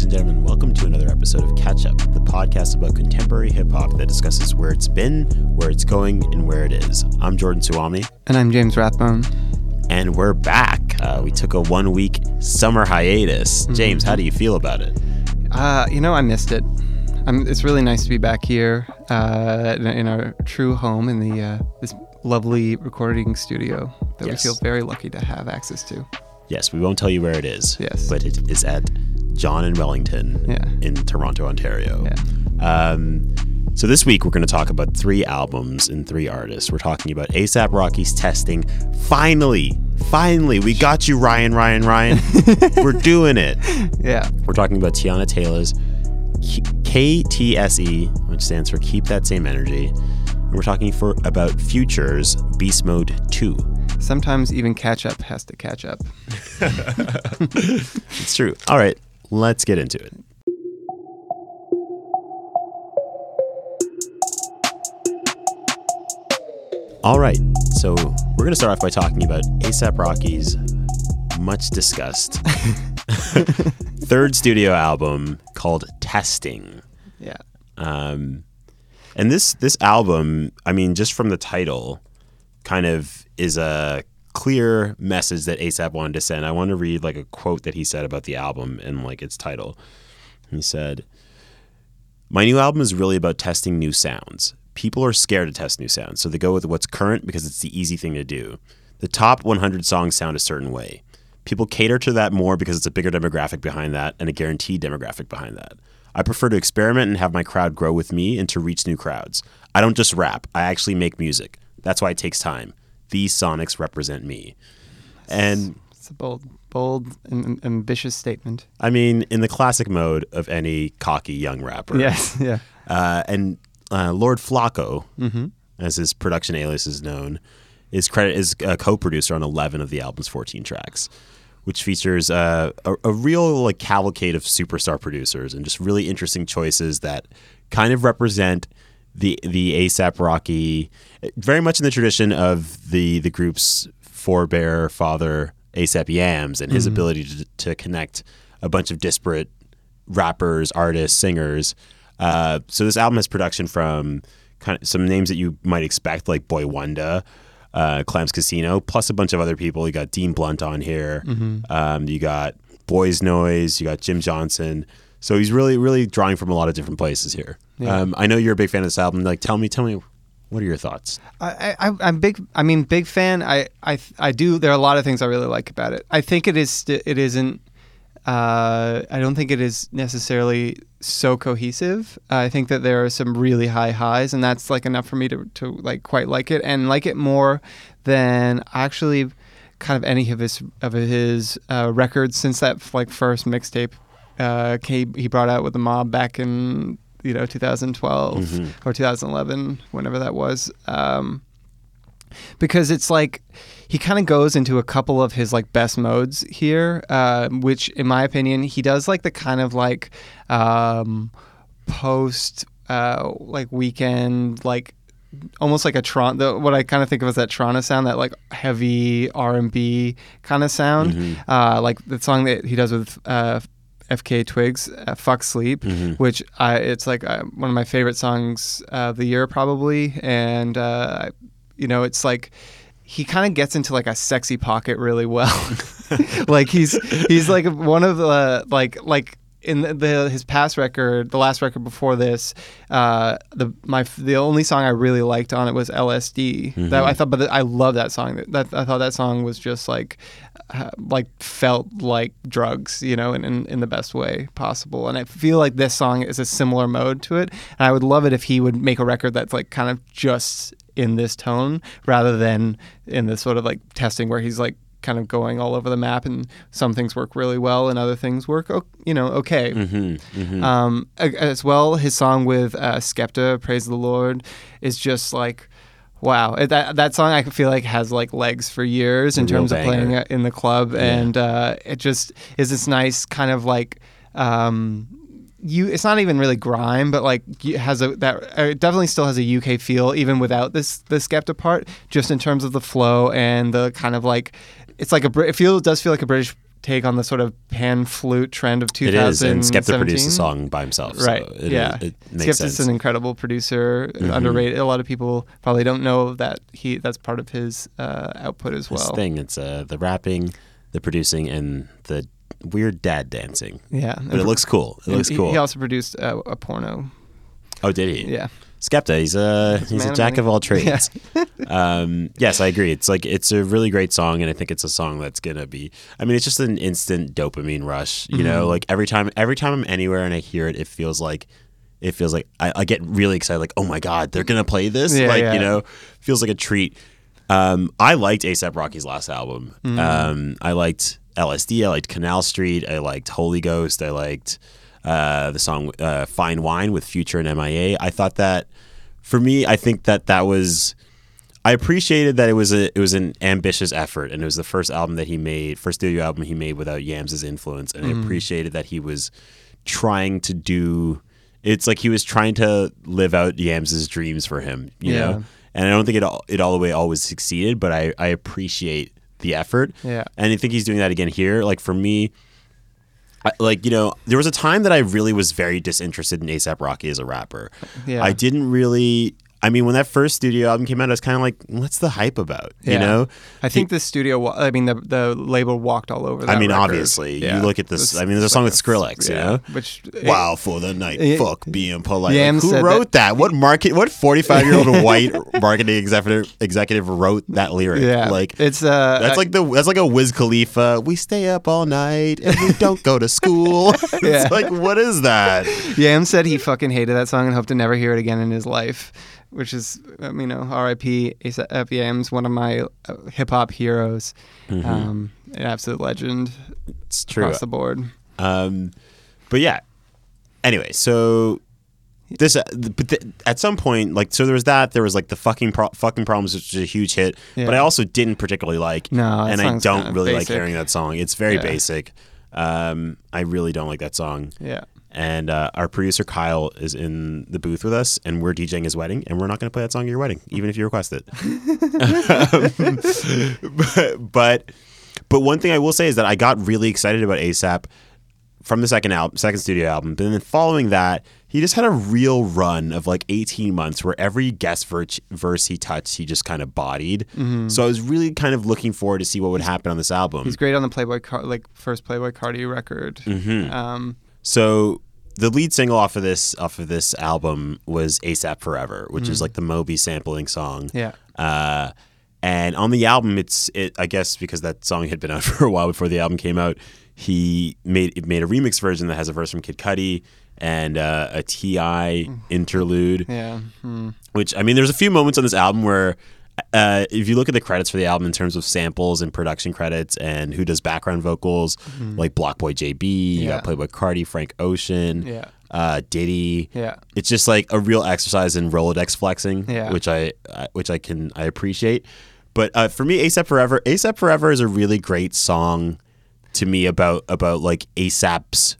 ladies and gentlemen. Welcome to another episode of Catch Up, the podcast about contemporary hip hop that discusses where it's been, where it's going, and where it is. I'm Jordan Suwami. And I'm James Rathbone. And we're back. Uh, we took a one week summer hiatus. Mm-hmm. James, how do you feel about it? Uh, you know, I missed it. I'm, it's really nice to be back here uh, in, our true home in the uh, this lovely recording studio that yes. we feel very lucky to have access to. Yes, we won't tell you where it is. Yes. But it is at John and Wellington yeah. in Toronto, Ontario. Yeah. Um, so this week we're going to talk about three albums and three artists. We're talking about ASAP Rocky's testing. Finally, finally, we got you, Ryan, Ryan, Ryan. we're doing it. Yeah. We're talking about Teyana Taylor's KTSE, which stands for Keep That Same Energy. And we're talking for about Future's Beast Mode 2. Sometimes even catch up has to catch up. it's true. All right, let's get into it. All right, so we're going to start off by talking about ASAP Rocky's much discussed third studio album called Testing. Yeah. Um, and this this album, I mean, just from the title, kind of is a clear message that ASAP wanted to send. I want to read like a quote that he said about the album and like its title. He said, "My new album is really about testing new sounds. People are scared to test new sounds, so they go with what's current because it's the easy thing to do. The top 100 songs sound a certain way. People cater to that more because it's a bigger demographic behind that and a guaranteed demographic behind that. I prefer to experiment and have my crowd grow with me and to reach new crowds. I don't just rap, I actually make music. That's why it takes time. These Sonics represent me. And it's a bold, bold, and ambitious statement. I mean, in the classic mode of any cocky young rapper. Yes, yeah. Uh, and uh, Lord Flacko, mm-hmm. as his production alias is known, is credit is a co-producer on 11 of the album's 14 tracks, which features uh, a, a real like cavalcade of superstar producers and just really interesting choices that kind of represent the the ASAP Rocky, very much in the tradition of the the group's forebear father ASAP Yams and his mm-hmm. ability to, to connect a bunch of disparate rappers, artists, singers. Uh, so this album has production from kind of some names that you might expect, like Boi-1da, uh, Clams Casino, plus a bunch of other people. You got Dean Blunt on here. Mm-hmm. Um, you got Boys Noize. You got Jim Jonsin. So he's really, really drawing from a lot of different places here. Yeah. Um, I know you're a big fan of this album. Like, tell me, tell me, what are your thoughts? I, I, am big. I mean, big fan. I, I, I do. There are a lot of things I really like about it. I think it is. It isn't. Uh, I don't think it is necessarily so cohesive. Uh, I think that there are some really high highs, and that's like enough for me to, to like quite like it and like it more than actually kind of any of his of his uh, records since that like first mixtape uh, he, he brought out with the mob back in you know 2012 mm-hmm. or 2011 whenever that was um, because it's like he kind of goes into a couple of his like best modes here uh, which in my opinion he does like the kind of like um, post uh, like Weeknd like almost like a Tron. The, what I kind of think of as that Toronto sound, that like heavy R and B kind of sound, mm-hmm. uh, like the song that he does with uh, FKA Twigs, uh, "Fuck Sleep," mm-hmm. which I it's like uh, one of my favorite songs of the year probably, and uh, you know it's like he kind of gets into like a sexy pocket really well. like he's he's like one of the like like in the, the, his past record, the last record before this, uh, the my the only song I really liked on it was LSD. Mm-hmm. That I thought, but I love that song. That, that, I thought that song was just like, uh, like felt like drugs, you know, in, in in the best way possible. And I feel like this song is a similar mode to it. And I would love it if he would make a record that's like kind of just in this tone rather than in this sort of like testing where he's like kind of going all over the map, and some things work really well, and other things work, you know, okay. Mm-hmm, mm-hmm. Um, as well, his song with uh, Skepta, "Praise the Lord," is just like. Wow, that that song I feel like has like legs for years in terms banger. of playing it in the club, yeah. and uh, it just is this nice kind of like um, you it's not even really grime but like it has a that uh, it definitely still has a UK feel even without this the Skepta part just in terms of the flow and the kind of like it's like a it feels does feel like a British take on the sort of pan flute trend of It is, and 2017. Skepta produced the song by himself. so Right. it, yeah. it makes Skepta's sense. Mm-hmm. an incredible producer, underrated. A lot of people probably don't know that he that's part of his uh, output as This well. thing. It's uh, the rapping, the producing, and the weird dad dancing. Yeah. But it looks cool. It looks he, cool. He also produced uh, a porno. oh, did he? Yeah. Skepta, he's a He's a he's a jack many- of all trades. um, yes, I agree. It's like it's a really great song, and I think it's a song that's gonna be. I mean, it's just an instant dopamine rush. You know, Mm-hmm. like every time every time I'm anywhere and I hear it, it feels like it feels like I, I get really excited. Like, oh my god, they're gonna play this. Yeah, like yeah. you know, feels like a treat. Um, I liked ASAP Rocky's last album. Mm-hmm. Um, I liked LSD. I liked Canal Street. I liked Holy Ghost. I liked uh, the song uh, Fine Wine with Future and MIA. I thought that for me, I think that that was. I appreciated that it was a it was an ambitious effort, and it was the first album that he made, first studio album he made without Yams' influence, and I appreciated that he was trying to do. It's like he was trying to live out Yams' dreams for him, you Yeah. know. And I don't think it all, it all the way always succeeded, but I I appreciate the effort. Yeah. And I think he's doing that again here. Like for me, I, like you know, there was a time that I really was very disinterested in ASAP Rocky as a rapper. Yeah. I didn't really. I mean, when that first studio album came out, I was kind of like, "What's the hype about?" You know. I think the studio, wa- I mean, the the label walked all over. That I mean, record. obviously, Yeah. you look at this. It's- I mean, there's a song like with Skrillex, you know. which Wow for the night, Yeah. fuck being polite. Like, who wrote that? What market? What 45 year old white marketing executive executive wrote that lyric? Yeah, like it's uh, that's like the that's like a Wiz Khalifa. We stay up all night and we don't go to school. Yeah. like what is that? Yam said he fucking hated that song and hoped to never hear it again in his life, which is, um, you know, R.I.P. ASAP Yam's one of my uh, hip hop heroes, um, an absolute legend It's true. across the board. Um, but yeah. Anyway, so this, uh, but th- at some point, like, so there was that. There was like the fucking pro- fucking problems, which is a huge hit. Yeah. But I also didn't particularly like. No, and I don't really like hearing that song. It's very Yeah. basic. Um, I really don't like that song. Yeah. And uh, our producer Kyle is in the booth with us, and we're DJing his wedding, and we're not going to play that song at your wedding, even if you request it. but, but but one thing I will say is that I got really excited about ASAP from the second album, second studio album. But then following that, he just had a real run of like 18 months where every guest verse, verse he touched, he just kind of bodied. So I was really kind of looking forward to see what would happen on this album. He's great on the Playboy, Car- like first Playboi Carti record. Mm-hmm. Um, So the lead single off of this off of this album was ASAP Forever, which Mm. is like the Moby sampling song. yeah. Uh, and on the album, it's it. I guess because that song had been out for a while before the album came out, he made it made a remix version that has a verse from Kid Cudi and uh, a T.I. interlude. Yeah. Hmm. Which I mean, there's a few moments on this album where. Uh, if you look at the credits for the album in terms of samples and production credits and who does background vocals, like BlocBoy JB, you Yeah. got Playboi Carti, Frank Ocean, Yeah. uh, Diddy. Yeah. It's just like a real exercise in Rolodex flexing, Yeah. which I, I which I can I appreciate. But uh, for me, ASAP Forever, ASAP Forever is a really great song to me about about like ASAP's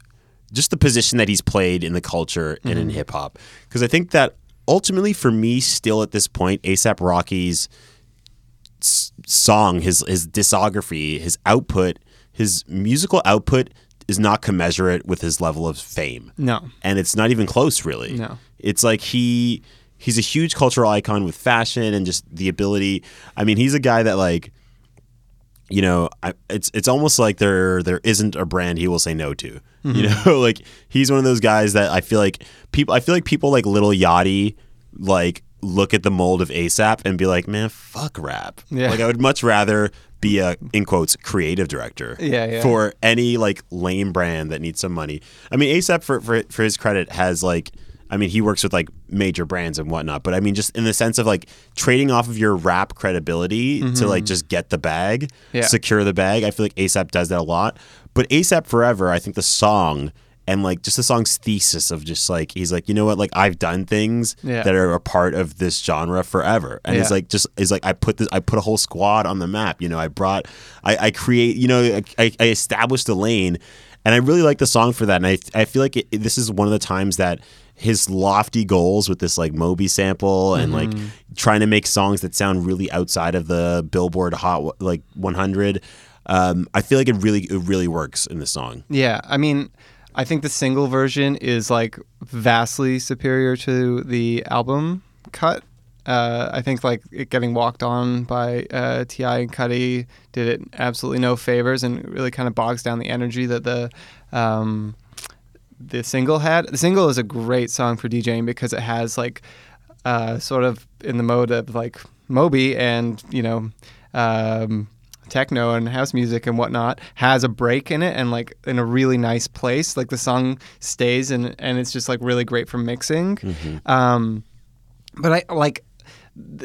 just the position that he's played in the culture and in hip hop. Because I think that ultimately, for me, still at this point, ASAP Rocky's song, his his discography, his output, his musical output is not commensurate with his level of fame No. and it's not even close really No. it's like he he's a huge cultural icon with fashion and just the ability i mean he's a guy that like you know I, it's it's almost like there there isn't a brand he will say no to you mm-hmm. know like he's one of those guys that i feel like people i feel like people like Lil Yachty like look at the mold of asap and be like man fuck rap Yeah. like i would much rather be a in quotes creative director Yeah, yeah. for any like lame brand that needs some money. I mean, ASAP for, for for his credit has like, I mean, he works with like major brands and whatnot. But I mean, just in the sense of like trading off of your rap credibility to like just get the bag, Mm-hmm. Yeah. secure the bag. I feel like ASAP does that a lot. But ASAP Forever, I think the song and like just the song's thesis of just like he's like, you know what, like I've done things Yeah. that are a part of this genre forever, and it's like just is like I put this I put a whole squad on the map. You know, I brought I, I create you know I, I established a lane, and I really like the song for that. And I I feel like it, this is one of the times that his lofty goals with this like Moby sample and like trying to make songs that sound really outside of the Billboard Hot like 100. Um, I feel like it really it really works in the song. Yeah, I mean, I think the single version is like vastly superior to the album cut. Uh, I think like it getting walked on by uh, T.I. and Cudi did it absolutely no favors and really kind of bogs down the energy that the um, the single had. The single is a great song for DJing because it has like uh, sort of in the mode of like Moby and you know. Um, techno and house music and whatnot has a break in it and like in a really nice place. Like the song stays and and it's just like really great for mixing. Um, but I like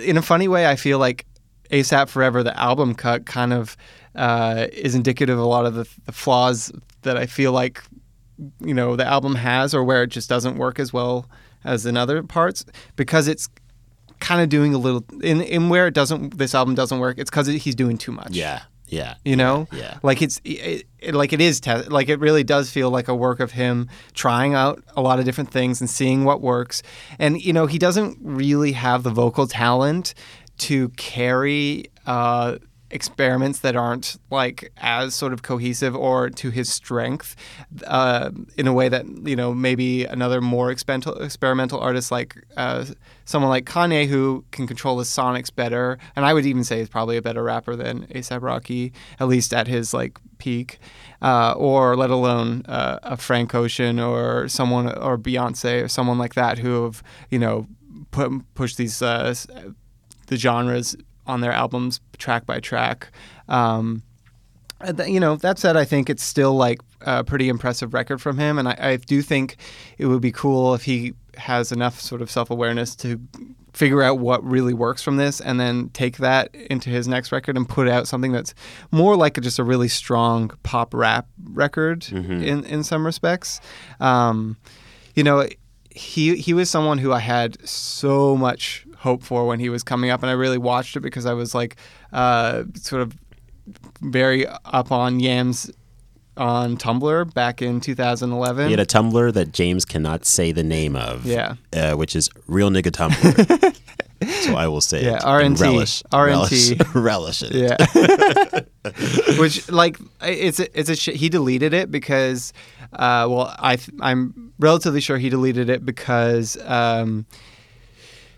in a funny way. I feel like ASAP Forever, the album cut, kind of uh, is indicative of a lot of the, the flaws that I feel like you know the album has, or where it just doesn't work as well as in other parts because it's kind of doing a little in in where it doesn't this album doesn't work it's because he's doing too much. Yeah, yeah, you know? yeah. like it's it, it, like it is te- like it really does feel like a work of him trying out a lot of different things and seeing what works. And you know he doesn't really have the vocal talent to carry uh experiments that aren't like as sort of cohesive or to his strength uh, in a way that you know maybe another more experimental experimental artist like uh, someone like Kanye who can control his sonics better and I would even say is probably a better rapper than ASAP Rocky at least at his like peak uh, or let alone uh, a Frank Ocean or someone or Beyonce or someone like that who have you know put push these uh, the genres on their albums track by track. Um, you know, that said, I think it's still like a pretty impressive record from him, and I, I do think it would be cool if he has enough sort of self awareness to figure out what really works from this, and then take that into his next record and put out something that's more like just a really strong pop rap record in in some respects. Um, you know, he he was someone who I had so much hope for when he was coming up, and I really watched it because I was like uh, sort of very up on Yams on Tumblr back in 2011. He had a Tumblr that James cannot say the name of. Yeah. Uh, which is real nigga Tumblr. so I will say Yeah, it. RNT. Relish. RNT. Relish, relish it. yeah. Which like it's a, it's a sh- he deleted it because uh, well I th- I'm relatively sure he deleted it because um,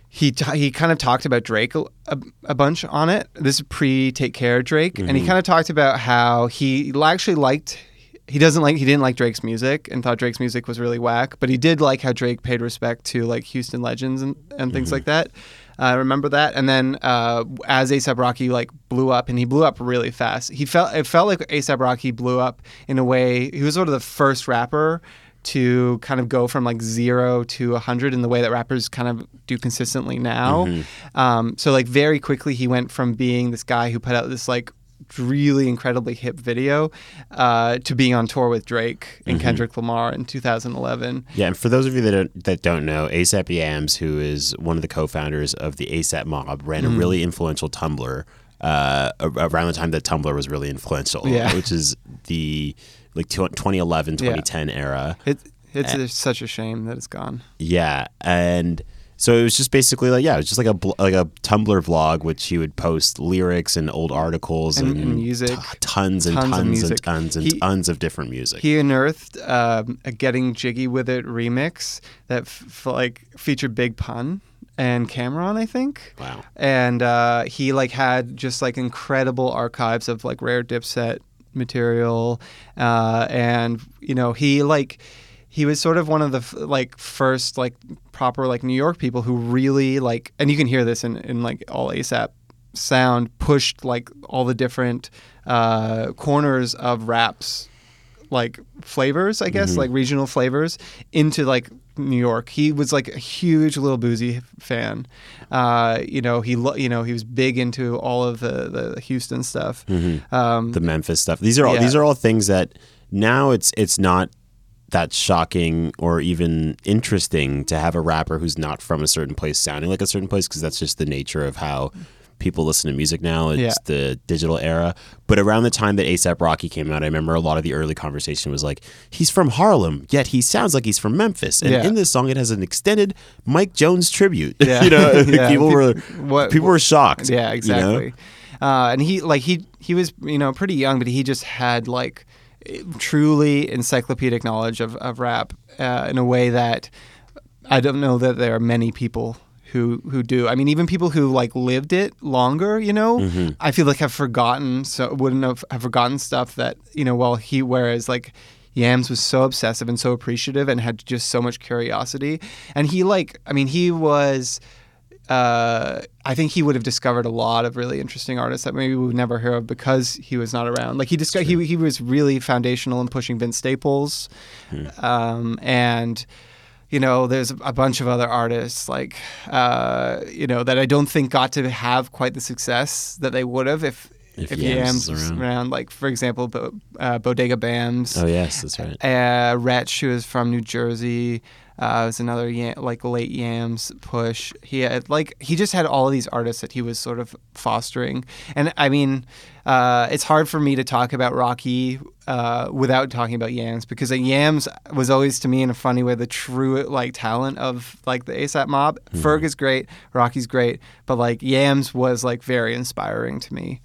he t- he kind of talked about Drake a, a, a bunch on it. This is pre Take Care Drake, and he mm-hmm. kind of talked about how he actually liked. He doesn't like he didn't like Drake's music and thought Drake's music was really whack, but he did like how Drake paid respect to like Houston legends and, and things like mm-hmm. that. I remember that. And then uh, as ASAP Rocky like blew up, and he blew up really fast. He felt it felt like ASAP Rocky blew up in a way. He was sort of the first rapper to kind of go from like zero to a hundred in the way that rappers kind of do consistently now. Um, so like very quickly he went from being this guy who put out this like really incredibly hip video uh, to being on tour with Drake and Kendrick Lamar in 2011. Yeah, and for those of you that don't, that don't know, ASAP Yams, who is one of the co-founders of the ASAP Mob, ran Mm-hmm. a really influential Tumblr uh, around the time that Tumblr was really influential, Yeah. which is the like tw- 2011, 2010 era. It, it's a, such a shame that it's gone. Yeah, and so it was just basically like yeah, it was just like a bl- like a Tumblr vlog, which he would post lyrics and old articles And- and, and music. t- tons and Tons tons, and tons and He- tons of different music. He unearthed um, a "Getting Jiggy with It" remix that f- f- like featured Big Pun and Cam'ron, I think. wow. and uh, he like had just like incredible archives of like rare dipset material uh, and you know he like he was sort of one of the like first like proper like new york people who really like and you can hear this in, in like all asap sound pushed like all the different uh, corners of raps like flavors, I guess, like regional flavors into like New York. He was like a huge Lil Boosie fan. Uh, you know, he lo- you know he was big into all of the the Houston stuff. Um, the Memphis stuff. These are all Yeah. these are all things that now it's it's not that shocking or even interesting to have a rapper who's not from a certain place sounding like a certain place because that's just the nature of how people listen to music now. It's Yeah. the digital era. But around the time that ASAP Rocky came out, I remember a lot of the early conversation was like, he's from Harlem, yet he sounds like he's from Memphis. And Yeah. in this song, it has an extended Mike Jones tribute. Yeah. you know, Yeah. people were What- people were shocked. Yeah, you know? exactly. uh, and he like he he was you know pretty young, but he just had like truly encyclopedic knowledge of of rap uh, in a way that I don't know that there are many people who who do. I mean, even people who like lived it longer, you know, Mm-hmm. I feel like have forgotten so wouldn't have, have forgotten stuff that you know. Well, he whereas like Yams was so obsessive and so appreciative and had just so much curiosity, and he like I mean he was. Uh, I think he would have discovered a lot of really interesting artists that maybe we would never hear of because he was not around. Like he discovered, he, he was really foundational in pushing Vince Staples, um, and you know, there's a bunch of other artists like, uh, you know, that I don't think got to have quite the success that they would have if If if, Yams Yams, was around. around. Like, for example, Bo- uh, Bodega Bamz, Oh yes, that's right. uh, Retch, who is from New Jersey, uh, was another Yam, like late Yams push. He had like he just had all of these artists that he was sort of fostering, and I mean, uh, it's hard for me to talk about Rocky uh, without talking about Yams because Yams was always to me in a funny way the true like talent of like the ASAP mob. Ferg is great, Rocky's great, but like Yams was like very inspiring to me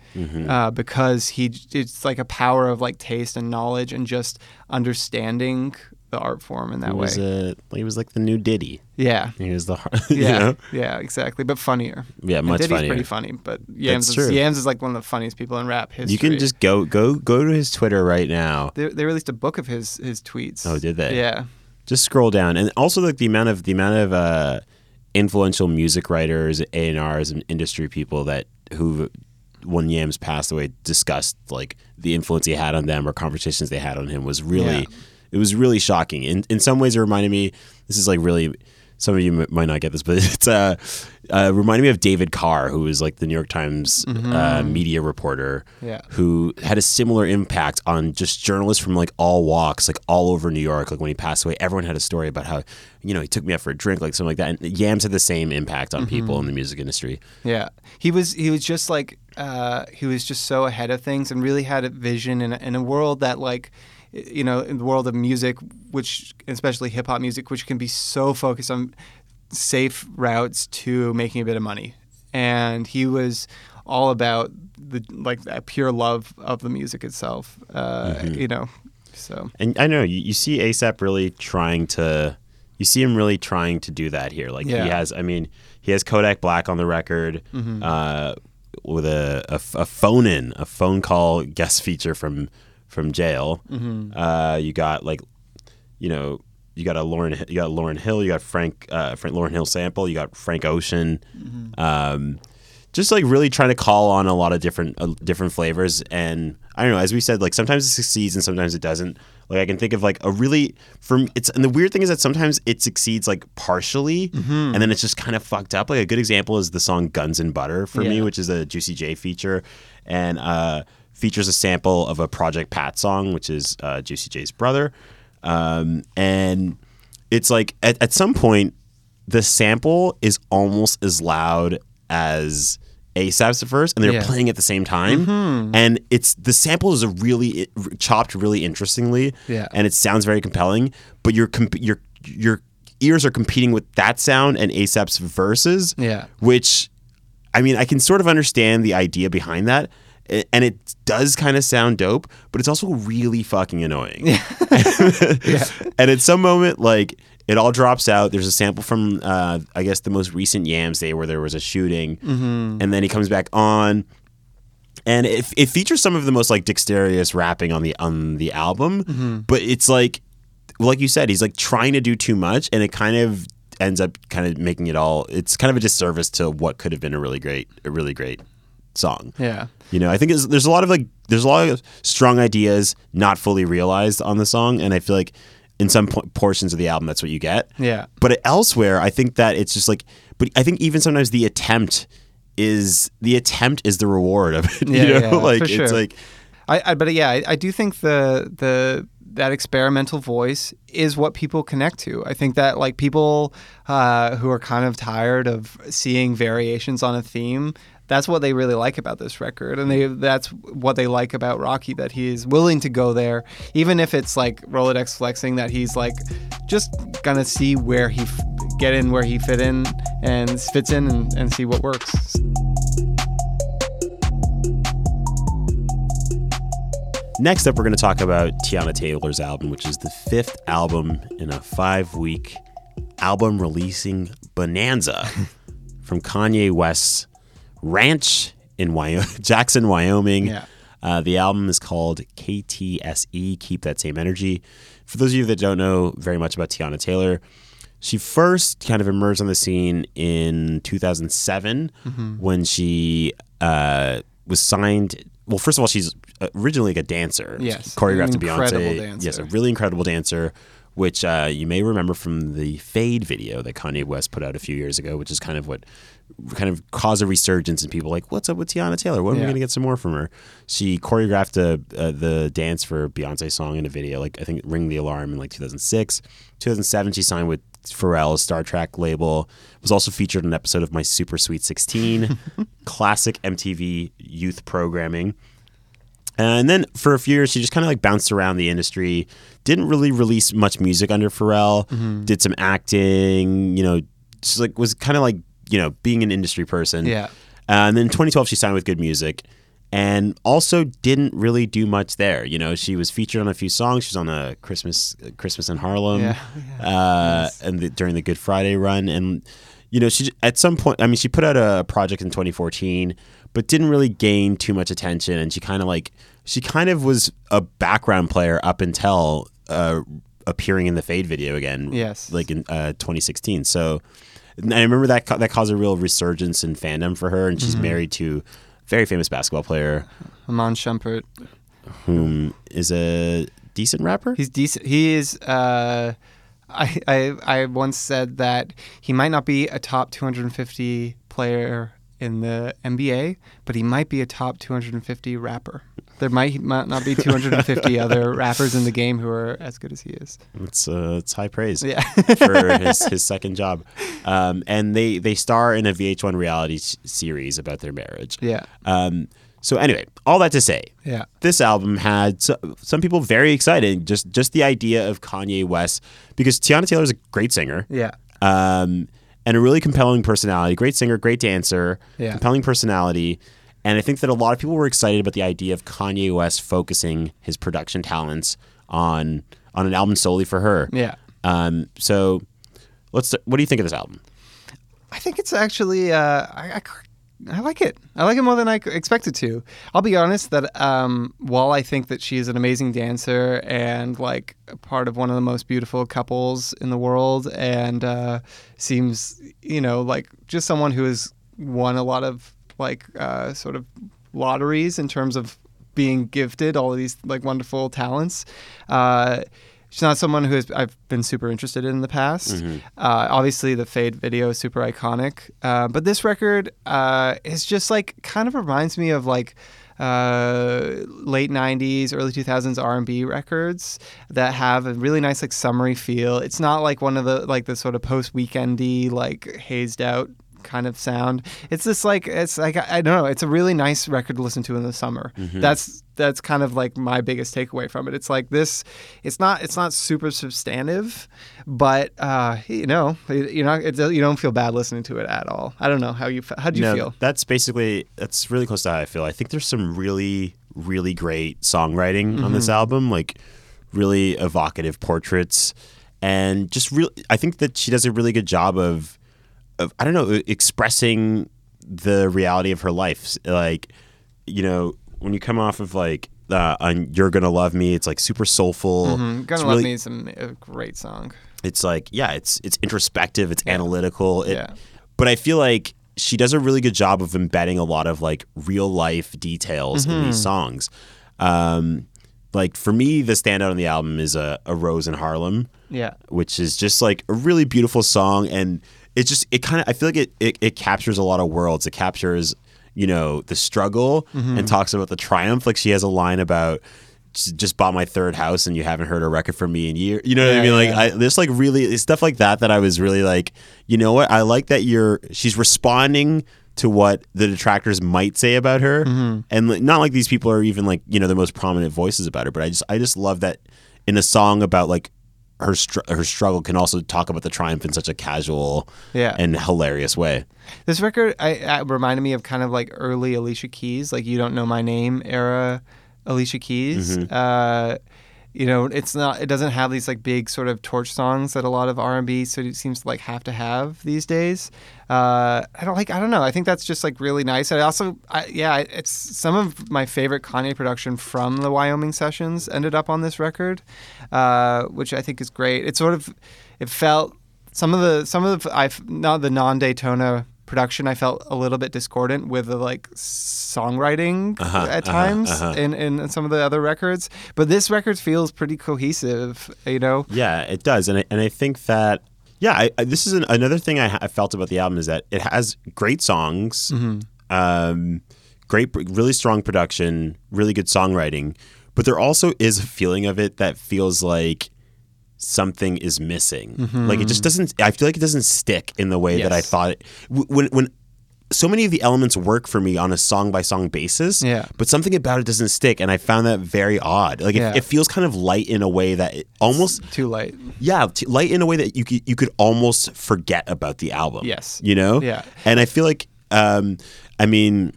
uh, because he it's like a power of like taste and knowledge and just understanding the art form in that He way. was uh, he was like the new Diddy. yeah. He was the you Yeah, know? yeah, exactly, but funnier. yeah And much Diddy's funnier. pretty funny, but Yams is. Yams is like one of the funniest people in rap history. You can just go go go to his Twitter right now. they, they released a book of his his tweets. Oh, did they? Yeah, Just scroll down, and also like the amount of the amount of uh, influential music writers, A and R's, and industry people that who when Yams passed away discussed like the influence he had on them or conversations they had on him was really Yeah. It was really shocking. In in some ways, it reminded me. This is like really. Some of you m- might not get this, but it's uh, uh reminded me of David Carr, who was like the New York Times uh, media reporter, Yeah. who had a similar impact on just journalists from like all walks, like all over New York. Like when he passed away, everyone had a story about how you know he took me out for a drink, like something like that. And Yams had the same impact on people in the music industry. yeah. He was he was just like uh, he was just so ahead of things and really had a vision in a, in a world that like you know in the world of music, which especially hip hop music, which can be so focused on safe routes to making a bit of money, and he was all about the like that pure love of the music itself. Uh, You know, so And I know you, you see ASAP really trying to, you see him really trying to do that here. Like Yeah. he has, I mean, he has Kodak Black on the record uh, with a, a, a phone in, a phone call guest feature from from jail. Uh, you got like, you know, you got a Lauren, you got Lauryn Hill, you got Frank, uh, Frank Lauryn Hill sample, you got Frank Ocean. Um, just like really trying to call on a lot of different uh, different flavors. And i don't know as we said like sometimes it succeeds and sometimes it doesn't. Like i can think of like a really from it's and the weird thing is that sometimes it succeeds like partially and then it's just kind of fucked up. Like a good example is the song guns and butter for me which is a juicy j feature. And uh features a sample of a project pat song which is uh, juicy j's brother um and it's like at, at some point the sample is almost as loud as ASAP's verse, and they're Yeah. Mm-hmm. playing at the same time. And it's the sample is a really chopped really interestingly, Yeah. and it sounds very compelling. But your comp- your your ears are competing with that sound and ASAP's verses, Yeah. which I mean, I can sort of understand the idea behind that. And it does kind of sound dope, but it's also really fucking annoying. yeah. And at some moment, like it all drops out. There's a sample from, uh, I guess, the most recent Yams Day where there was a shooting, Mm-hmm. and then he comes back on, and it, it features some of the most like dexterous rapping on the on the album. Mm-hmm. But it's like, like you said, he's like trying to do too much, and it kind of ends up kind of making it all. It's kind of a disservice to what could have been a really great, a really great song. yeah. You know, I think it's, there's a lot of like there's a lot of strong ideas not fully realized on the song, and I feel like in some po- portions of the album that's what you get. Yeah. But elsewhere, I think that it's just like, but I think even sometimes the attempt is the attempt is the reward of it. Yeah, you know, yeah, like it's like I, I but yeah, I, I do think the the that experimental voice is what people connect to. I think that like people uh, who are kind of tired of seeing variations on a theme, that's what they really like about this record, and they that's what they like about Rocky that he is willing to go there, even if it's like Rolodex flexing that he's like just gonna see where he f- get in where he fit in and fits in and, and see what works. Next up, we're going to talk about Teyana Taylor's album, which is the fifth album in a five week album releasing bonanza from Kanye West's ranch in Wyoming, Jackson, Wyoming. Yeah. Uh, the album is called KTSE, Keep That Same Energy. For those of you that don't know very much about Teyana Taylor, she first kind of emerged on the scene in 2007 when she uh, was signed. Well, first of all, she's originally like a dancer. Yes, choreographed to Beyonce. dancer. Yes, a really incredible dancer, which uh, you may remember from the Fade video that Kanye West put out a few years ago, which is kind of what kind of caused a resurgence in people like, what's up with Teyana Taylor? When are we going to get some more from her? She choreographed a, uh, the dance for a Beyonce song in a video, like I think Ring the Alarm in like 2006. 2007, she signed with Pharrell's Star Trak label. Was also featured in an episode of My Super Sweet 16, classic MTV youth programming. And then for a few years, she just kind of like bounced around the industry. Didn't really release much music under Pharrell. Mm-hmm. Did some acting. You know, just like was kind of like you know being an industry person. Yeah. Uh, and then 2012, she signed with Good Music, and also didn't really do much there. You know, she was featured on a few songs. She was on a Christmas Christmas in Harlem, Yeah, uh, and the, during the Good Friday run, and you know, she at some point, I mean, she put out a project in 2014, but didn't really gain too much attention, and she kind of like she kind of was a background player up until uh, appearing in the Fade video again. Yes. like in uh, 2016. So. And I remember that that caused a real resurgence in fandom for her, and she's married to a very famous basketball player Iman Shumpert. whom is a decent rapper. He's decent. He is. Uh, I, I I once said that he might not be a top 250 player in the NBA, but he might be a top 250 rapper. There might, might not be 250 other rappers in the game who are as good as he is. It's uh, it's high praise Yeah. for his, his second job, um, and they they star in a VH1 reality s- series about their marriage. yeah. Um, so anyway, all that to say, Yeah. this album had so, some people very excited. Just just the idea of Kanye West, because Teyana Taylor is a great singer. Yeah. um, and a really compelling personality. Great singer, great dancer, Yeah. compelling personality. And I think that a lot of people were excited about the idea of Kanye West focusing his production talents on on an album solely for her. Yeah. Um, so let's. What do you think of this album? I think it's actually uh, I, I, I like it. I like it more than I expected to. I'll be honest that um, while I think that she is an amazing dancer and like part of one of the most beautiful couples in the world, and uh, seems you know like just someone who has won a lot of like uh, sort of lotteries in terms of being gifted all of these like wonderful talents. Uh, she's not someone who has, I've been super interested in in the past. Uh, obviously, the Fade video is super iconic, uh, but this record uh, is just like kind of reminds me of like uh, late 90s early 2000s r&b records that have a really nice like summery feel it's not like one of the like the sort of post weekendy like hazed out kind of sound. It's just like it's like i, I don't know it's a really nice record to listen to in the summer. That's that's kind of like my biggest takeaway from it. It's like this it's not it's not super substantive but uh you know you know it, you don't feel bad listening to it at all. I don't know how you how do you no, feel? that's basically that's really close to how I feel. I think there's some really really great songwriting on this album, like really evocative portraits, and just real. I think that she does a really good job of of I don't know expressing the reality of her life. Like you know when you come off of like uh, on "You're Gonna Love Me," it's like super soulful. Mm, Gonna It's Love really- Me is a, a great song. it's like yeah it's it's introspective it's analytical it, Yeah. but i feel like she does a really good job of embedding a lot of like real life details in these songs um like for me the standout on the album is a, a rose in harlem Yeah. which is just like a really beautiful song and it just it kind of i feel like it, it it captures a lot of worlds it captures you know the struggle and talks about the triumph like she has a line about just bought my third house and you haven't heard a record from me in years. you know what i Yeah, mean like yeah. I, there's like really stuff like that that i was really like you know what i like that you're she's responding to what the detractors might say about her Mm-hmm. and not like these people are even like you know the most prominent voices about her but i just i just love that in a song about like her str- her struggle can also talk about the triumph in such a casual Yeah. and hilarious way. This record I, I reminded me of kind of like early Alicia Keys, like "You Don't Know My Name" era Alicia Keys. Mm-hmm. Uh, you know, it's not. It doesn't have these like big sort of torch songs that a lot of R and B so it seems to like have to have these days. Uh, I don't like. I don't know. I think that's just like really nice. I also, I, yeah, it's some of my favorite Kanye production from the Wyoming sessions ended up on this record, uh, which I think is great. It sort of, it felt some of the some of the I not the non Daytona production I felt a little bit discordant with the like songwriting Uh-huh, at uh-huh, times uh-huh. in, in some of the other records but this record feels pretty cohesive you know Yeah, it does, and I, and I think that yeah, I, I, this is an, another thing I, I felt about the album is that it has great songs, Mm-hmm. um, great, really strong production, really good songwriting, but there also is a feeling of it that feels like something is missing. Like it just doesn't. I feel like it doesn't stick in the way that I Mm-hmm. Thought it. When when so many of the elements work for me on a song by song basis. Yeah. But something about it doesn't stick, and I found that very odd. Like Yeah. it, it feels kind of light in a way that it almost too light. yeah, light in a way that you could you could almost forget about the album. Yes. you know. Yeah. and I feel like, um, I mean,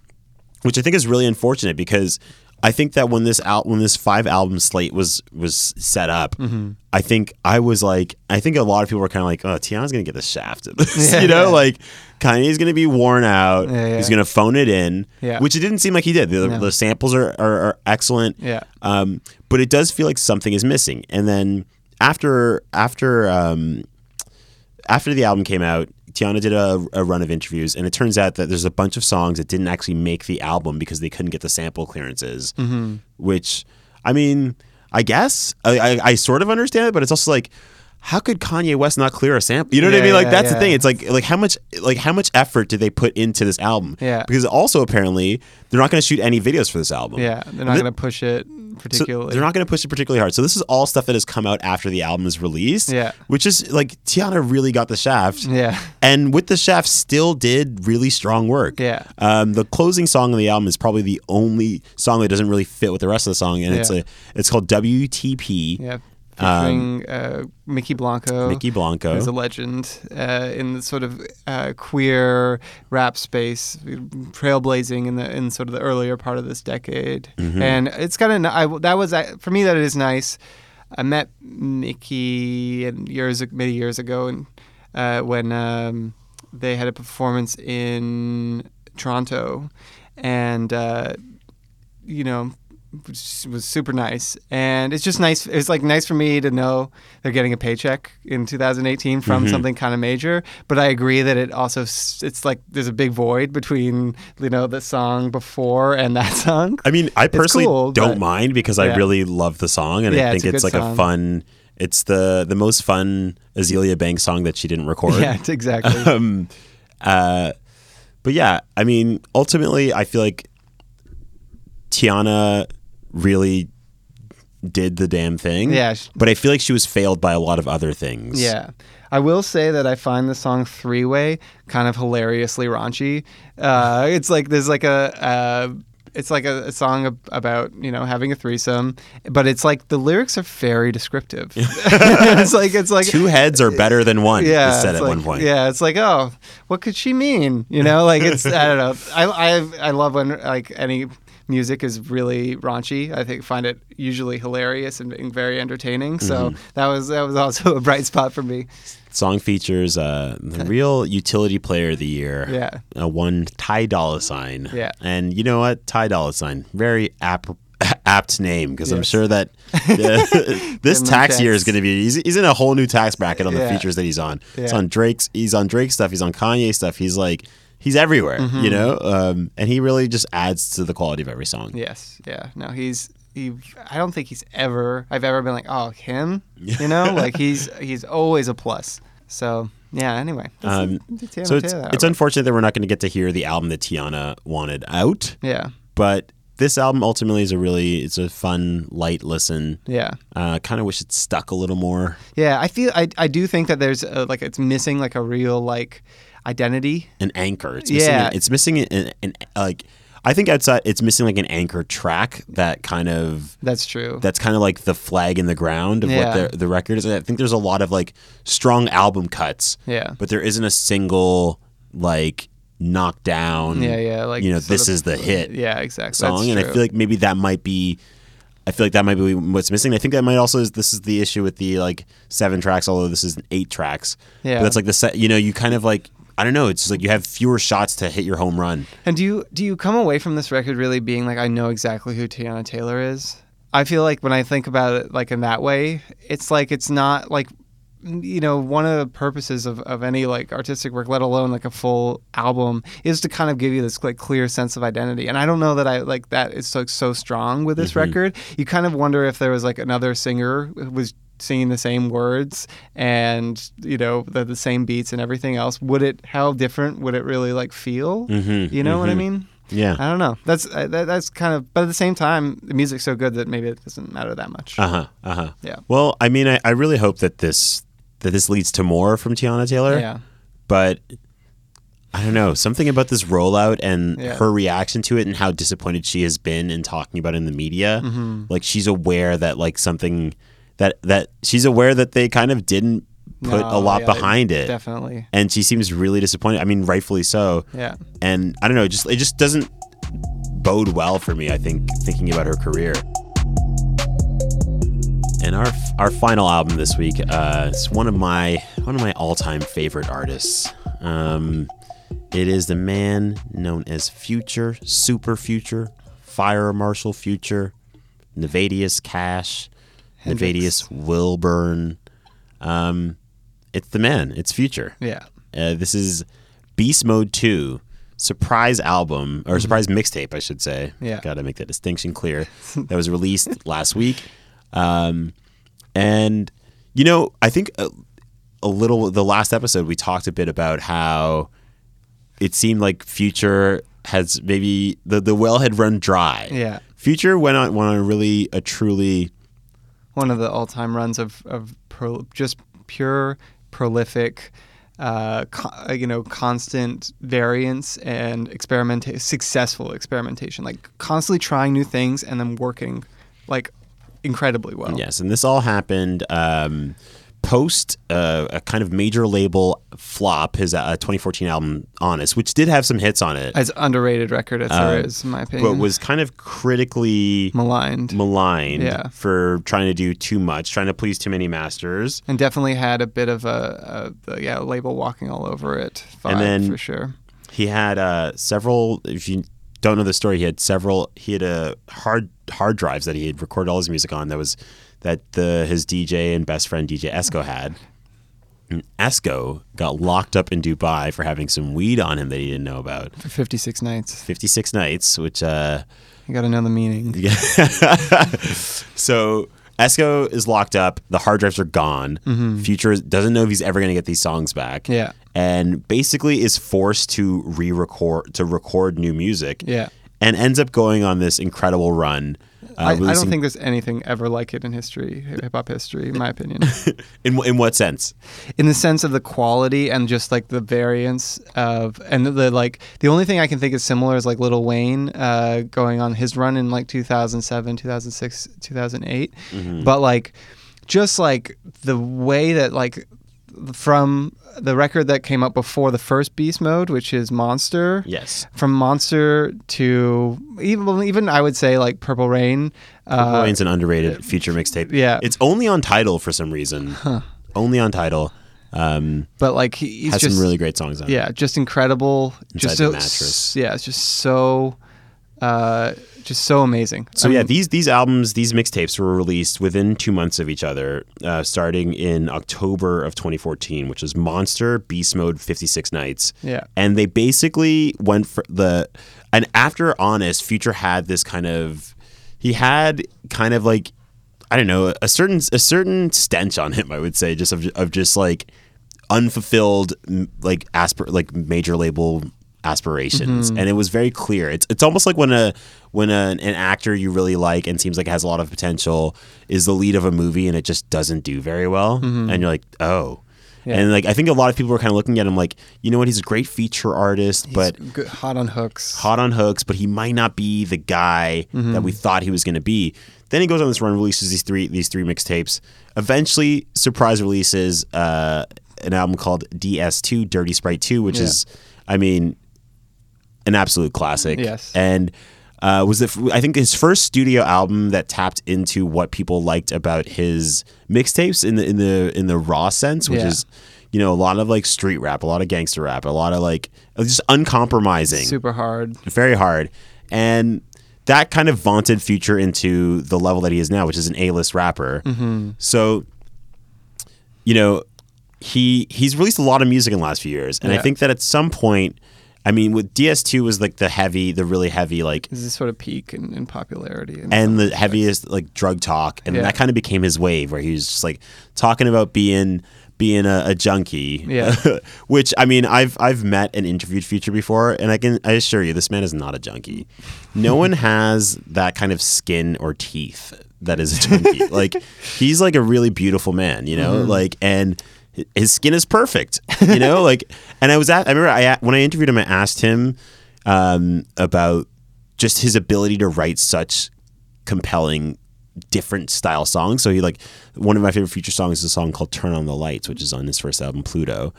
which I think is really unfortunate because I think that when this out when this five album slate was was set up, Mm-hmm. I think I was like, I think a lot of people were kind of like, oh, Teyana's gonna get the shaft of this, Yeah, you know, yeah. like Kanye's gonna be worn out, Yeah, he's gonna phone it in, Yeah. which it didn't seem like he did. The, No. the samples are, are, are excellent, Yeah. um, but it does feel like something is missing. And then after after um, after the album came out, Teyana did a, a run of interviews, and it turns out that there's a bunch of songs that didn't actually make the album because they couldn't get the sample clearances. Mm-hmm. Which, I mean, I guess I, I, I sort of understand it, but it's also like. How could Kanye West not clear a sample? You know what I mean? Like yeah, that's the thing. It's like like how much like how much effort did they put into this album? Yeah. Because also apparently they're not going to shoot any videos for this album. yeah they're not going to push it so particularly they're not going to push it particularly hard. So this is all stuff that has come out after the album is released. Yeah. Which is like Teyana really got the shaft. yeah And with the shaft, still did really strong work. Yeah. Um, the closing song of the album is probably the only song that doesn't really fit with the rest of the song, and it's a it's called WTP. yeah featuring uh, Mykki Blanco Um, Mykki Blanco. is a legend uh, in the sort of uh, queer rap space, trailblazing in the in sort of the earlier part of this decade. Mm-hmm. And it's kind of I that was for me that is nice. I met Mykki and years many years ago, and uh, when um, they had a performance in Toronto, and uh, you know was super nice and it's just nice it's like nice for me to know they're getting a paycheck in 2018 from Mm-hmm. something kind of major but i agree that it also it's like there's a big void between you know the song before and that song I mean, I personally cool, don't but- mind because I really love the song, and Yeah, I think it's it's, like song. a fun. It's the the most fun Azealia Banks song that she didn't record. yeah exactly um, uh, but yeah, I mean, ultimately, I feel like Teyana really did the damn thing. Yeah, But I feel like she was failed by a lot of other things. Yeah. I will say that I find the song Three Way kind of hilariously raunchy. Uh, it's like there's like a. Uh, it's like a, a song ab- about you know having a threesome, but it's like the lyrics are very descriptive. it's like it's like Two heads are better than one. yeah, is said it's at like, one point. Yeah, it's like, oh, what could she mean? You know, like it's I don't know. I I I love when like any music is really raunchy. I think find it usually hilarious and, and very entertaining. So Mm-hmm. that was that was also a bright spot for me. Song features uh, the real utility player of the year. Yeah. Uh, one Ty Dolla Sign. Yeah. And you know what? Ty Dolla Sign. Very apt, apt name because I'm sure that uh, this tax year is going to be. He's, he's in a whole new tax bracket on the Yeah. features that he's on. Yeah. on Drake's. He's on Drake stuff. He's on Kanye stuff. He's like. He's everywhere, Mm-hmm. you know, um, and he really just adds to the quality of every song. Yes, yeah. No, he's he. I don't think he's ever. I've ever been like, oh, him. You know, like he's he's always a plus. So yeah. Anyway. Um, Teyana so it's it's unfortunate that we're not going to get to hear the album that Teyana wanted out, yeah. but this album ultimately is a really it's a fun light listen. Yeah. Uh, kind of wish it stuck a little more Yeah, I feel I, I do think that there's a, like it's missing like a real like identity. an anchor. It's missing Yeah. an, it's missing an, an, like I think outside uh, it's missing like an anchor track that kind of That's true. that's kind of like the flag in the ground of Yeah. what the the record is. I think there's a lot of like strong album cuts, yeah. but there isn't a single like knockdown. Yeah, yeah. Like you know, this of- is the hit Yeah, exactly. song, and I feel like maybe that might be I feel like that might be what's missing. I think that might also is this is the issue with the like seven tracks, although this is eight tracks. Yeah. but that's like the set. You know, you kind of like I don't know. It's like you have fewer shots to hit your home run. And do you do you come away from this record really being like I know exactly who Teyana Taylor is? I feel like when I think about it like in that way, it's like it's not like you know one of the purposes of, of any like artistic work let alone like a full album is to kind of give you this like clear sense of identity and i don't know that i like that is so, so strong with this mm-hmm. record you kind of wonder if there was like another singer who was singing the same words and you know the, the same beats and everything else would it how different would it really like feel Mhm, you know what i mhm. mean Yeah. I don't know. That's that, that's kind of, but at the same time, the music's so good that maybe it doesn't matter that much. Uh huh. Uh huh. Yeah. Well, I mean, I, I really hope that this that this leads to more from Teyana Taylor. yeah, But I don't know something about this rollout and Yeah. her reaction to it and how disappointed she has been in talking about it in the media. Mm-hmm. Like she's aware that like something that that she's aware that they kind of didn't put No, a lot yeah, behind it. definitely. And she seems really disappointed. I mean, rightfully so. Yeah, and I don't know, it just it just doesn't bode well for me. I think thinking about her career. And our our final album this week uh, is one of my one of my all time favorite artists. Um, it is the man known as Future, Super Future, Fire Marshal Future, Nayvadius Cash, Hendrix. Nayvadius Wilburn. Um, it's the man. It's Future. yeah, Uh, this is Beast Mode 2 surprise album or surprise mixtape, I should say. Mm-hmm. Yeah. Got to make that distinction clear. that was released last week. Um, and, you know, I think a, a little, the last episode, we talked a bit about how it seemed like Future has maybe the, the well had run dry. yeah. Future went on, went on a really, a truly, One of the all-time runs of of pro, just pure prolific. Uh, co- you know, constant variance and experimenta- successful experimentation, like constantly trying new things and then working, like incredibly well. Yes, and this all happened um, post uh, a kind of major label flop, his uh, 2014 album Honest, which did have some hits on it, As underrated record as there Uh, is, in my opinion. but was kind of critically maligned. maligned Yeah. for trying to do too much, trying to please too many masters. and definitely had a bit of a, a, a yeah label walking all over it vibe And then- for sure. He had uh, several. If you don't know the story, he had several. He had a hard hard drives that he had recorded all his music on. That was that the his DJ and best friend DJ Esco had. And Esco got locked up in Dubai for having some weed on him that he didn't know about. For 56 nights, 56 nights, which uh, you got to know the meaning. yeah. so Esco is locked up. The hard drives are gone. Future doesn't know if he's ever going to get these songs back. Mm-hmm. Yeah. and basically is forced to re-record to record new music. Yeah. and ends up going on this incredible run. Uh, I, I don't think there's anything ever like it in history, hip hop history, in my opinion. in in what sense? in the sense of the quality and just like the variance of and the like the only thing i can think is similar is like Lil Wayne uh, going on his run in like 2007 2006 2008 but like just like the way that like from the record that came up before the first beast mode which is monster Yes, from monster to even even i would say like Purple Reign Purple uh, Reign's an underrated feature mixtape. yeah. it's only on Tidal for some reason. Huh. Only on Tidal. Um, but like he- he's has just some really great songs on. it. yeah, just incredible. Inside just the so, Mattress. Yeah, it's just so, uh, just so amazing. So I yeah, mean, these these albums, these mixtapes were released within two months of each other, uh, starting in October of 2014, which was Monster, Beast Mode, 56 Nights. Yeah. and they basically went for the and after Honest, Future had this kind of he had kind of like I don't know a certain a certain stench on him. I would say just of of just like unfulfilled like aspir like major label aspirations and it was very clear it's it's almost like when a when a, an actor you really like and seems like has a lot of potential is the lead of a movie and it just doesn't do very well and you're like oh Yeah. and like I think a lot of people were kind of looking at him like you know what he's a great feature artist but good, hot on hooks. hot on hooks, but he might not be the guy Mm-hmm. that we thought he was going to be. Then he goes on this run, releases these three these three mixtapes. Eventually, surprise releases uh, an album called DS2, Dirty Sprite 2, which Yeah. is, I mean, an absolute classic. Yes. and uh, was the, f- I think his first studio album that tapped into what people liked about his mixtapes in the in the in the raw sense, which Yeah. is you know a lot of like street rap, a lot of gangster rap, a lot of like just uncompromising Super hard. very hard. And that kind of vaunted Future into the level that he is now, which is an A-list rapper. Mm-hmm. So, you know, he he's released a lot of music in the last few years, and I think that at some point, I mean, with DS2 was like the heavy, the really heavy, like Is this sort of peak in, in popularity? in and the heaviest like drug talk, and Yeah. that kind of became his wave, where he was just like talking about being being a, a junkie. Yeah. which I mean, I've I've met and interviewed Future before, and I can I assure you, this man is not a junkie. No one has that kind of skin or teeth that is a junkie. like he's like a really beautiful man, you know, mm-hmm. like and. His skin is perfect, you know. Like, and I was at. I remember I when I interviewed him, I asked him um, about just his ability to write such compelling different style songs so he like one of my favorite future songs is a song called turn on the lights which is on his first album pluto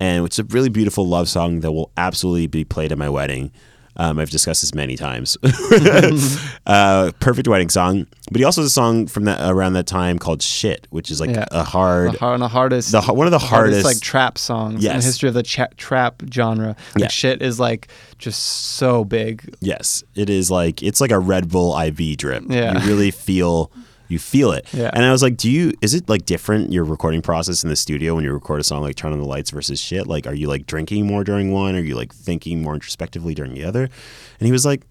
and it's a really beautiful love song that will absolutely be played at my wedding um, I've discussed this many times. uh, perfect wedding song, but he also has a song from that around that time called "Shit," which is like Yeah. a hard, the, har- the hardest, the, one of the hardest, like trap songs in the history of the cha- trap genre. Like Yeah. shit is like just so big. Yes, it is like it's like a Red Bull IV drip. Yeah. you really feel you feel it. Yeah. And I was like, do you? Is it like different your recording process in the studio when you record a song like "Turn on the Lights" versus "Shit"? Like, are you like drinking more during one? Are you like thinking more introspectively during the other? And he was like,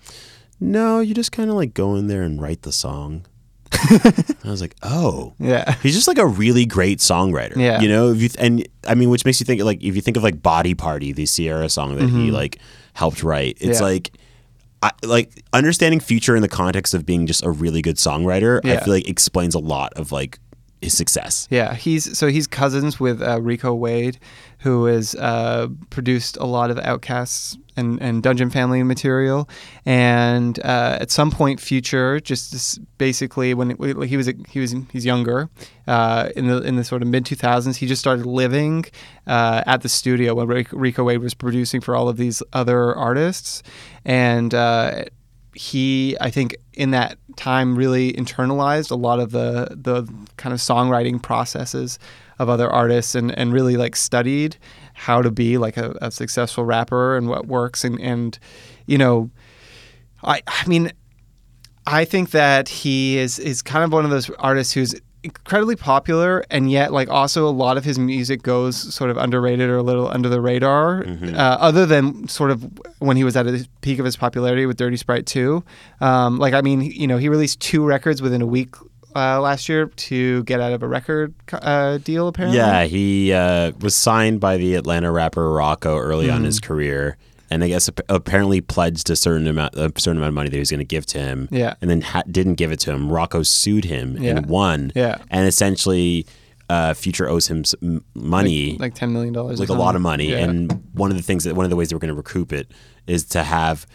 no, you just kind of like go in there and write the song. I was like, oh. Yeah. He's just like a really great songwriter. Yeah. You know, if you and I mean, which makes you think like if you think of like Body Party, the Sierra song that he like helped write, it's Mm-hmm. Yeah. like I, like understanding Future in the context of being just a really good songwriter. I feel like explains a lot of like his success. Yeah, he's so he's cousins with uh, Rico Wade, who has uh, produced a lot of OutKast and, and Dungeon Family material. And uh, at some point, Future just basically when it, he was he was he's younger uh, in the in the sort of mid two thousands, he just started living uh, at the studio when Rico Wade was producing for all of these other artists, and. He I think in that time really internalized a lot of the the kind of songwriting processes of other artists and, and really like studied how to be like a, a successful rapper and what works. And and you know I I mean I think that he is is kind of one of those artists who's incredibly popular and yet like also a lot of his music goes sort of underrated or a little under the radar uh, other than sort of when he was at the peak of his popularity with dirty sprite 2 um, like i mean you know he released two records within a week uh, last year to get out of a record uh, deal apparently. Yeah, he uh, was signed by the Atlanta rapper Rocko early on in Mm-hmm. his career, and I guess ap- apparently pledged a certain amount a certain amount of money that he was going to give to him. Yeah. and then ha- didn't give it to him. Rocko sued him Yeah. and won. Yeah. and essentially, uh, Future owes him money. like, like 10 million dollars like a lot of money. Yeah. And one of the things that one of the ways they were going to recoup it is to have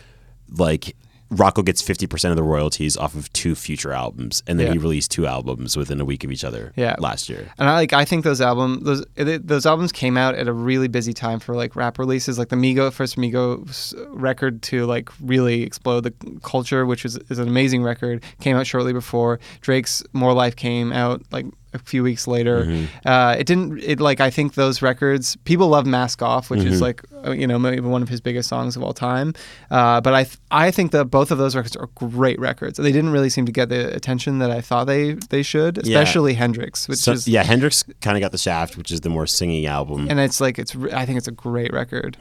like Rocko gets fifty percent of the royalties off of two future albums, and then Yeah. he released two albums within a week of each other. Yeah. last year. And I like I think those albums those it, those albums came out at a really busy time for like rap releases like the Migo first Migos record to like really explode the culture which is, is an amazing record came out shortly before Drake's More Life came out like a few weeks later uh, it didn't it like I think those records people love Mask Off which is like uh, you know maybe one of his biggest songs of all time uh, but I th- I think that both of those records are great records they didn't really seem to get the attention that I thought they they should Yeah. especially Hendrix which So, is yeah, Hendrix kind of got the shaft, which is the more singing album. and it's like it's. I think it's a great record.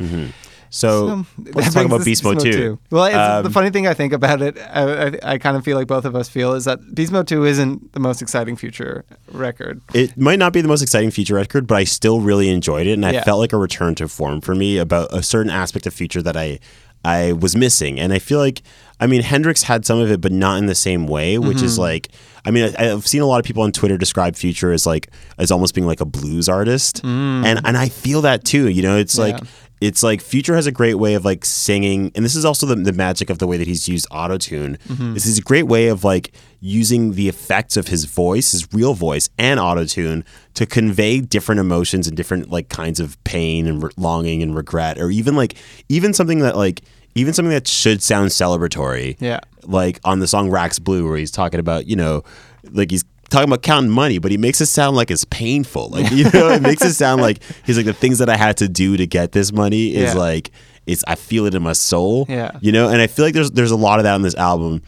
So So, let's talk about Beast Mode Mode 2. Well, it's, the Um, funny thing I think about it, I, I, I kind of feel like both of us feel is that Beast Mode Two isn't the most exciting future record. It might not be the most exciting future record, but I still really enjoyed it, and I Yeah. felt like a return to form for me about a certain aspect of Future that I I was missing. And I feel like, I mean, Hendrix had some of it, but not in the same way, which Mm-hmm. is like, I mean, I, I've seen a lot of people on Twitter describe Future as like as almost being like a blues artist, and and I feel that too. You know, it's like Mm. Yeah. It's like Future has a great way of like singing, and this is also the, the magic of the way that he's used autotune. Mm-hmm. This is a great way of like using the effects of his voice, his real voice, and autotune to convey different emotions and different like kinds of pain and re- longing and regret, or even like even something that like even something that should sound celebratory. Yeah. Like on the song Racks Blue, where he's talking about, you know, like he's talking about counting money, but he makes it sound like it's painful. Like, you know, it makes it sound like he's like the things that I had to do to get this money is Yeah. like it's I feel it in my soul. Yeah. You know, and I feel like there's there's a lot of that on this album.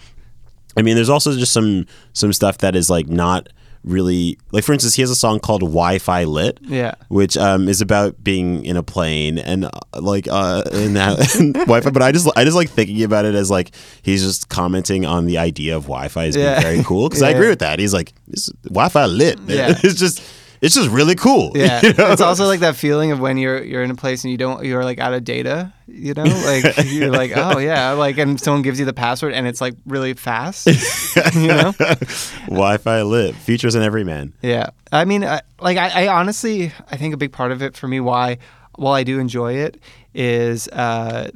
I mean, there's also just some some stuff that is like not really like for instance, he has a song called Wi-Fi Lit Yeah. which um, is about being in a plane and uh, like uh, in that Wi-Fi. But I just I just like thinking about it as like he's just commenting on the idea of Wi-Fi as being Yeah. very cool because I agree with that. He's like Wi-Fi lit. Yeah. it's just it's just really cool. Yeah, you know? it's also like that feeling of when you're you're in a place and you don't you're like out of data, you know, like you're like oh yeah, like and someone gives you the password and it's like really fast, you know. Wi-Fi lit features in every man. Yeah, I mean, I, like I, I honestly, I think a big part of it for me, why while I do enjoy it, is uh,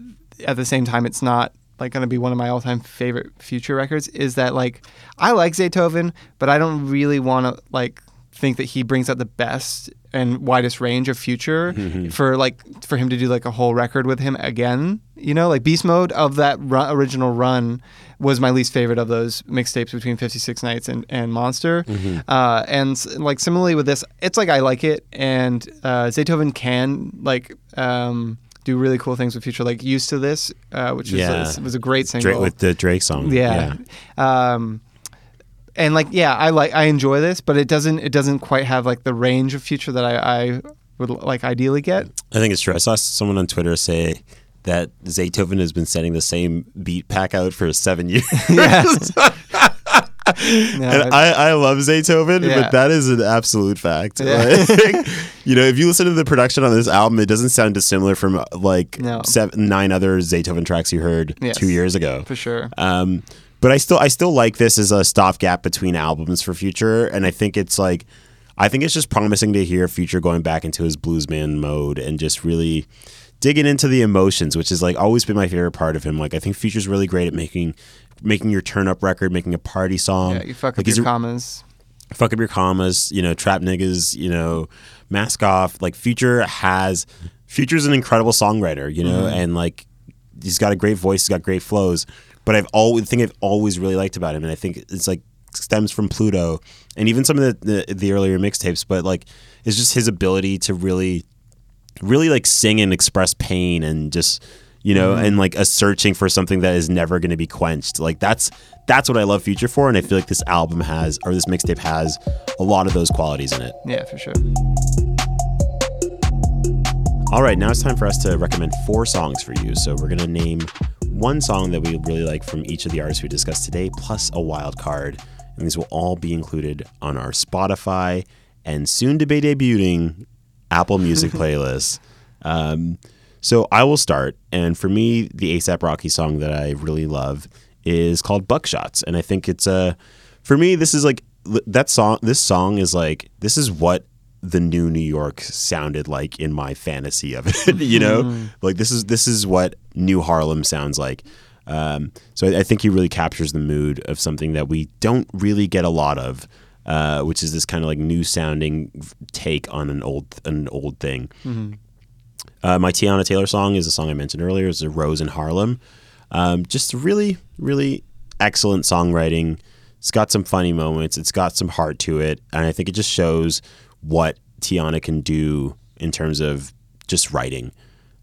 at the same time it's not like going to be one of my all-time favorite future records. Is that like I like Zaytoven, but I don't really want to like think that he brings out the best and widest range of future for like for him to do like a whole record with him again. You know, like Beast Mode of that ru- original run was my least favorite of those mixtapes between 56 Nights and, and Monster. Uh, and like similarly with this, it's like I like it, and uh, Zaytoven can like um, do really cool things with future, like Used to This, uh, which was, Yeah. a, was a great single. Drake with the Drake song. Yeah. Um, and like, yeah, I like, I enjoy this, but it doesn't, it doesn't quite have like the range of future that I, I would like ideally get. I think it's true. I saw someone on Twitter say that Zaytoven has been sending the same beat pack out for seven years. Yeah, And I, I love Zaytoven, Yeah. but that is an absolute fact. Yeah. Like, you know, if you listen to the production on this album, it doesn't sound dissimilar from like No. seven, nine other Zaytoven tracks you heard Yes. two years ago. for sure. Um, but I still I still like this as a stopgap between albums for Future, and I think it's like I think it's just promising to hear Future going back into his bluesman mode and just really digging into the emotions, which has like always been my favorite part of him. Like I think Future's really great at making making your turn up record, making a party song. yeah, you fuck like up your commas. fuck up your commas, you know, trap niggas, you know, mask off. Like Future has Future's an incredible songwriter, you know, mm-hmm. and like he's got a great voice, he's got great flows. But I've always the thing I've always really liked about him, and I think it's like stems from Pluto and even some of the the, the earlier mixtapes, but like it's just his ability to really really like sing and express pain and just you know mm-hmm. and like a searching for something that is never going to be quenched. Like that's that's what i love future for and i feel like this album has or this mixtape has a lot of those qualities in it. Yeah, for sure. all right now it's time for us to recommend four songs for you. So we're going to name one song that we really like from each of the artists we discussed today plus a wild card. And these will all be included on our spotify and soon to be debuting apple music playlist. Um, so i will start. And for me the asap rocky song that i really love is called buckshots. And i think it's a for me this is like that song this song is like this is what the new New York sounded like in my fantasy of it. you know, like this is this is what New Harlem sounds like. Um, so I, I think he really captures the mood of something that we don't really get a lot of, uh, which is this kind of like new sounding take on an old an old thing. Uh, my Teyana Taylor song is a song I mentioned earlier. It's a Rose in Harlem. Um, just really, really excellent songwriting. It's got some funny moments. It's got some heart to it, and I think it just shows what Teyana can do in terms of just writing.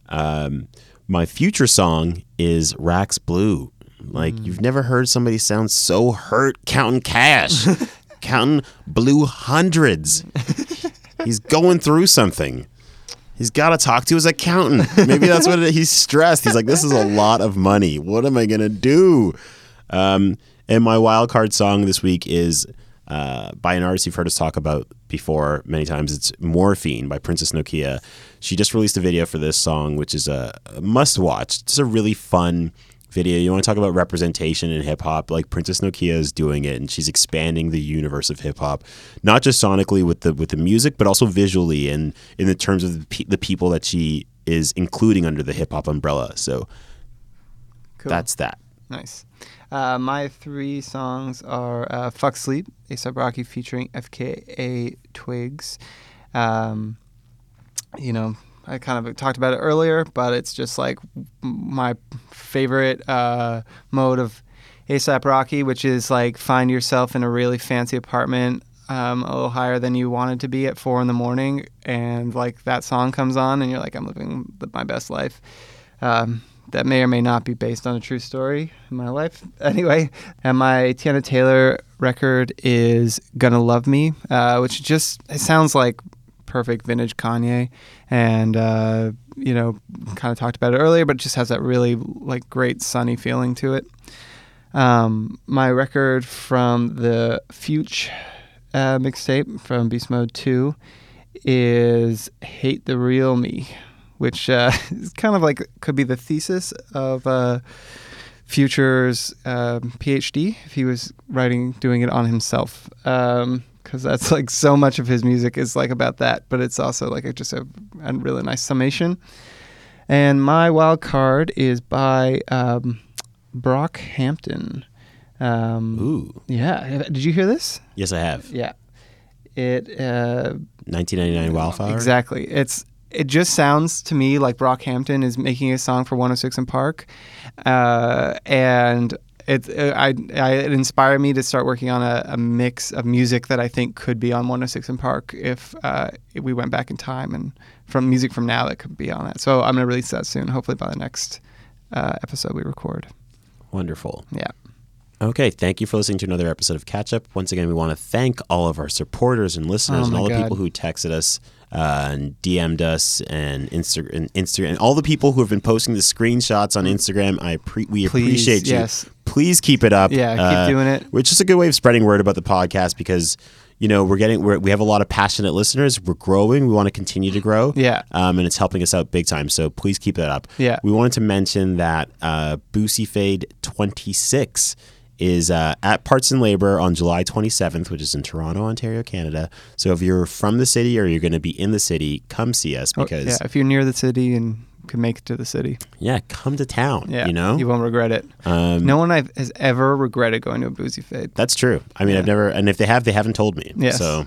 Um, my future song is Racks Blue. Like you've never heard somebody sound so hurt counting cash, counting blue hundreds. He's going through something. He's got to talk to his accountant. Maybe that's what it, he's stressed. He's like, this is a lot of money. What am I gonna do? Um, and my wild card song this week is uh, by an artist you've heard us talk about before many times. It's Morphine by Princess Nokia. She just released a video for this song, which is a, a must watch. It's a really fun video. You want to talk about representation in hip hop? Like Princess Nokia is doing it, and she's expanding the universe of hip hop, not just sonically with the with the music, but also visually and in the terms of the, pe- the people that she is including under the hip hop umbrella. So Cool. that's that. Nice. Uh, my three songs are uh, "Fuck Sleep," ASAP Rocky featuring FKA Twigs. Um, you know, I kind of talked about it earlier, but it's just like my favorite uh, mode of ASAP Rocky, which is like find yourself in a really fancy apartment, um, a little higher than you wanted to be at four in the morning, and like that song comes on, and you're like, I'm living my best life. Um, that may or may not be based on a true story in my life. Anyway, and my Teyana Taylor record is "Gonna Love Me," uh, which just it sounds like perfect vintage Kanye, and uh, you know, kind of talked about it earlier, but it just has that really like great sunny feeling to it. Um, my record from the Future uh, mixtape from Beast Mode Two is "Hate the Real Me." Which uh, is kind of like could be the thesis of uh, Future's uh, PhD if he was writing, doing it on himself. Because um, that's like so much of his music is like about that, but it's also like a, just a, a, really nice summation. And my wild card is by um, Brockhampton. Um, Ooh. Yeah. Did you hear this? Yes, I have. Yeah. It. Uh, 1999 Wildflower. Exactly. It's it just sounds to me like Brockhampton is making a song for 106 & Park, uh, and it, I, I, it inspired me to start working on a, a, mix of music that I think could be on 106 & Park if, uh, if we went back in time and from music from now that could be on that. So I'm going to release that soon, hopefully by the next uh, episode we record. Wonderful. Yeah. Okay, thank you for listening to another episode of Catch Up. Once again, we want to thank all of our supporters and listeners oh and all God. the people who texted us uh, and DM'd us and Insta- and Instagram and all the people who have been posting the screenshots on Instagram. I pre- we Please, appreciate you. yes. Please keep it up. Yeah, keep Uh, doing it. Which is a good way of spreading word about the podcast because you know we're getting we're, we have a lot of passionate listeners. We're growing. We want to continue to grow. Yeah. Um, and it's helping us out big time. So please keep that up. Yeah. We wanted to mention that uh, Boosie Fade 26 is uh, at Parts and Labor on July 27th, which is in Toronto, Ontario, Canada. So if you're from the city or you're going to be in the city, come see us Oh, because yeah, if you're near the city and can make it to the city, yeah, come to town. yeah, you know, you won't regret it. um, No one I've, has ever regretted going to a Boosie Fade. that's true. I mean, Yeah. I've never, and if they have, they haven't told me. Yes. So,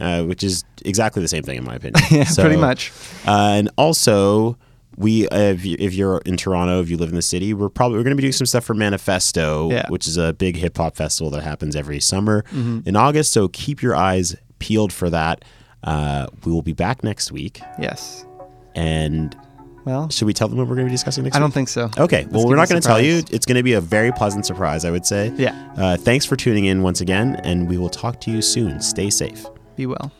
uh, which is exactly the same thing in my opinion. yeah, So, pretty much. Uh, and also, we uh, if, you, if you're in Toronto, if you live in the city, we're probably we're going to be doing some stuff for Manifesto, Yeah. which is a big hip hop festival that happens every summer Mm-hmm. in August. So keep your eyes peeled for that. Uh, we will be back next week, Yes. and Well, should we tell them what we're going to be discussing next I week? don't think so. Okay, well, we're not going to tell you. It's going to be a very pleasant surprise, I would say. Yeah. Uh, thanks for tuning in once again, and we will talk to you soon. Stay safe. Be well.